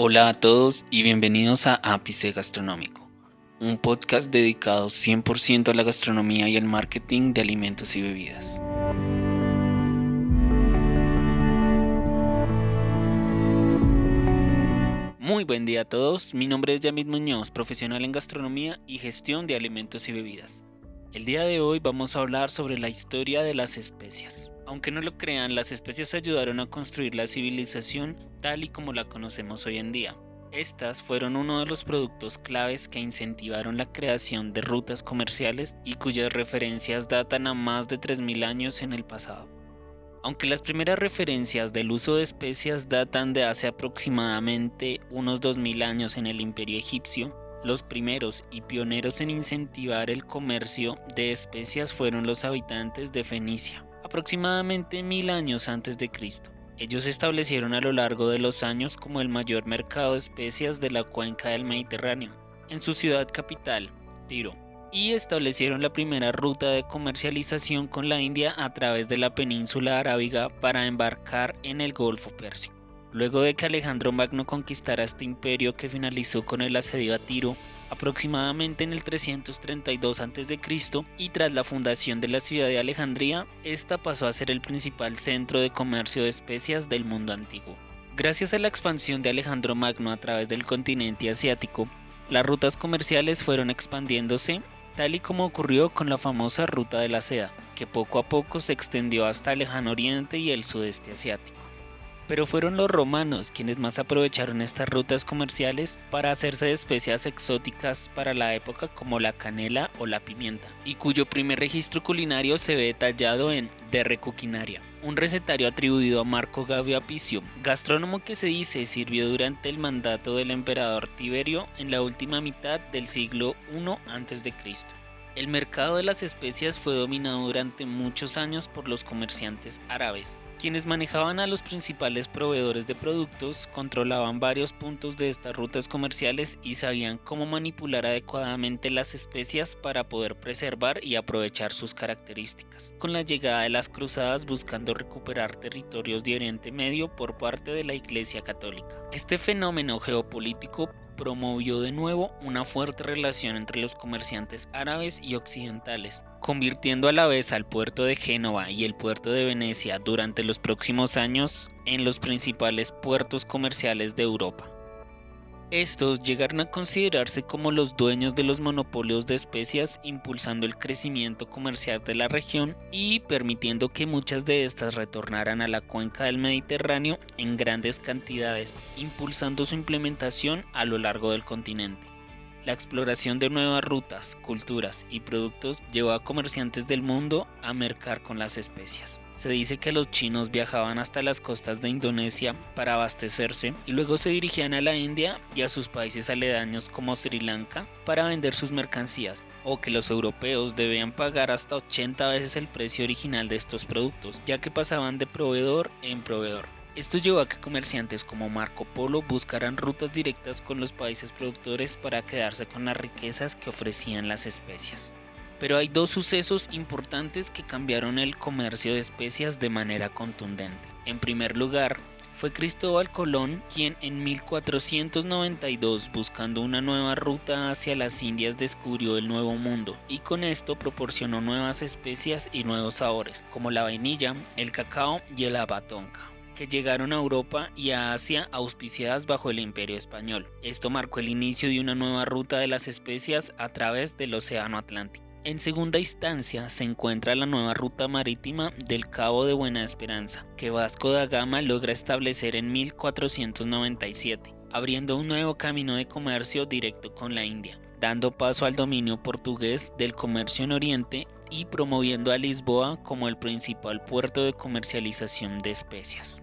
Hola a todos y bienvenidos a Ápice Gastronómico, un podcast dedicado 100% a la gastronomía y el marketing de alimentos y bebidas. Muy buen día a todos, mi nombre es Yamit Muñoz, profesional en gastronomía y gestión de alimentos y bebidas. El día de hoy vamos a hablar sobre la historia de las especias. Aunque no lo crean, las especias ayudaron a construir la civilización tal y como la conocemos hoy en día. Estas fueron uno de los productos claves que incentivaron la creación de rutas comerciales y cuyas referencias datan a más de 3.000 años en el pasado. Aunque las primeras referencias del uso de especias datan de hace aproximadamente unos 2.000 años en el imperio egipcio, los primeros y pioneros en incentivar el comercio de especias fueron los habitantes de Fenicia aproximadamente mil años antes de Cristo. Ellos se establecieron a lo largo de los años como el mayor mercado de especias de la cuenca del Mediterráneo, en su ciudad capital, Tiro, y establecieron la primera ruta de comercialización con la India a través de la península arábiga para embarcar en el Golfo Persio. Luego de que Alejandro Magno conquistara este imperio que finalizó con el asedio a Tiro, aproximadamente en el 332 a.C. y tras la fundación de la ciudad de Alejandría, esta pasó a ser el principal centro de comercio de especias del mundo antiguo. Gracias a la expansión de Alejandro Magno a través del continente asiático, las rutas comerciales fueron expandiéndose, tal y como ocurrió con la famosa Ruta de la Seda, que poco a poco se extendió hasta el lejano oriente y el sudeste asiático pero fueron los romanos quienes más aprovecharon estas rutas comerciales para hacerse de especias exóticas para la época como la canela o la pimienta, y cuyo primer registro culinario se ve detallado en De Recuquinaria, un recetario atribuido a Marco Gavio Apicio, gastrónomo que se dice sirvió durante el mandato del emperador Tiberio en la última mitad del siglo I a.C. El mercado de las especias fue dominado durante muchos años por los comerciantes árabes, quienes manejaban a los principales proveedores de productos, controlaban varios puntos de estas rutas comerciales y sabían cómo manipular adecuadamente las especias para poder preservar y aprovechar sus características. Con la llegada de las cruzadas buscando recuperar territorios de Oriente Medio por parte de la Iglesia Católica. Este fenómeno geopolítico promovió de nuevo una fuerte relación entre los comerciantes árabes y occidentales, convirtiendo a la vez al puerto de Génova y el puerto de Venecia durante los próximos años en los principales puertos comerciales de Europa. Estos llegaron a considerarse como los dueños de los monopolios de especias, impulsando el crecimiento comercial de la región y permitiendo que muchas de estas retornaran a la cuenca del Mediterráneo en grandes cantidades, impulsando su implementación a lo largo del continente. La exploración de nuevas rutas, culturas y productos llevó a comerciantes del mundo a mercar con las especias. Se dice que los chinos viajaban hasta las costas de Indonesia para abastecerse y luego se dirigían a la India y a sus países aledaños como Sri Lanka para vender sus mercancías, o que los europeos debían pagar hasta 80 veces el precio original de estos productos, ya que pasaban de proveedor en proveedor. Esto llevó a que comerciantes como Marco Polo buscaran rutas directas con los países productores para quedarse con las riquezas que ofrecían las especias. Pero hay dos sucesos importantes que cambiaron el comercio de especias de manera contundente. En primer lugar, fue Cristóbal Colón quien en 1492 buscando una nueva ruta hacia las Indias descubrió el Nuevo Mundo y con esto proporcionó nuevas especias y nuevos sabores como la vainilla, el cacao y el abatonca que llegaron a Europa y a Asia auspiciadas bajo el Imperio Español. Esto marcó el inicio de una nueva ruta de las especias a través del Océano Atlántico. En segunda instancia se encuentra la nueva ruta marítima del Cabo de Buena Esperanza, que Vasco da Gama logra establecer en 1497, abriendo un nuevo camino de comercio directo con la India, dando paso al dominio portugués del comercio en Oriente y promoviendo a Lisboa como el principal puerto de comercialización de especias.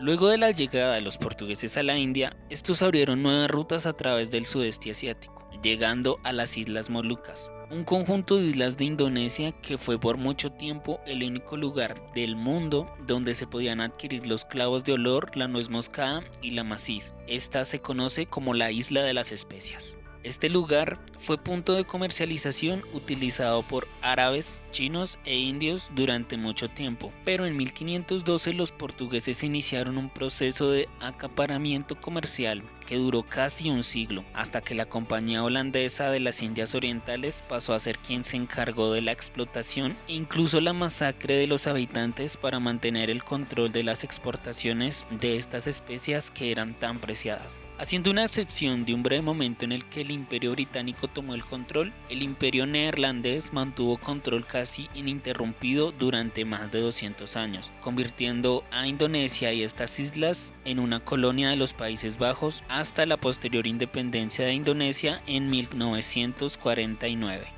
Luego de la llegada de los portugueses a la India, estos abrieron nuevas rutas a través del sudeste asiático, llegando a las Islas Molucas, un conjunto de islas de Indonesia que fue por mucho tiempo el único lugar del mundo donde se podían adquirir los clavos de olor, la nuez moscada y la maciz. Esta se conoce como la isla de las especias. Este lugar fue punto de comercialización utilizado por árabes, chinos e indios durante mucho tiempo, pero en 1512 los portugueses iniciaron un proceso de acaparamiento comercial que duró casi un siglo, hasta que la compañía holandesa de las Indias Orientales pasó a ser quien se encargó de la explotación e incluso la masacre de los habitantes para mantener el control de las exportaciones de estas especias que eran tan preciadas. Haciendo una excepción de un breve momento en el que el imperio británico tomó el control, el imperio neerlandés mantuvo control casi ininterrumpido durante más de 200 años, convirtiendo a Indonesia y estas islas en una colonia de los Países Bajos hasta la posterior independencia de Indonesia en 1949.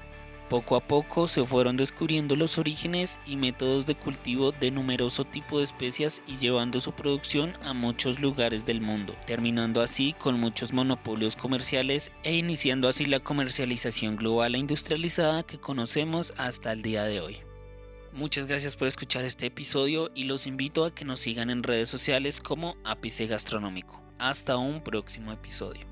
Poco a poco se fueron descubriendo los orígenes y métodos de cultivo de numeroso tipo de especias y llevando su producción a muchos lugares del mundo, terminando así con muchos monopolios comerciales e iniciando así la comercialización global e industrializada que conocemos hasta el día de hoy. Muchas gracias por escuchar este episodio y los invito a que nos sigan en redes sociales como Ápice Gastronómico. Hasta un próximo episodio.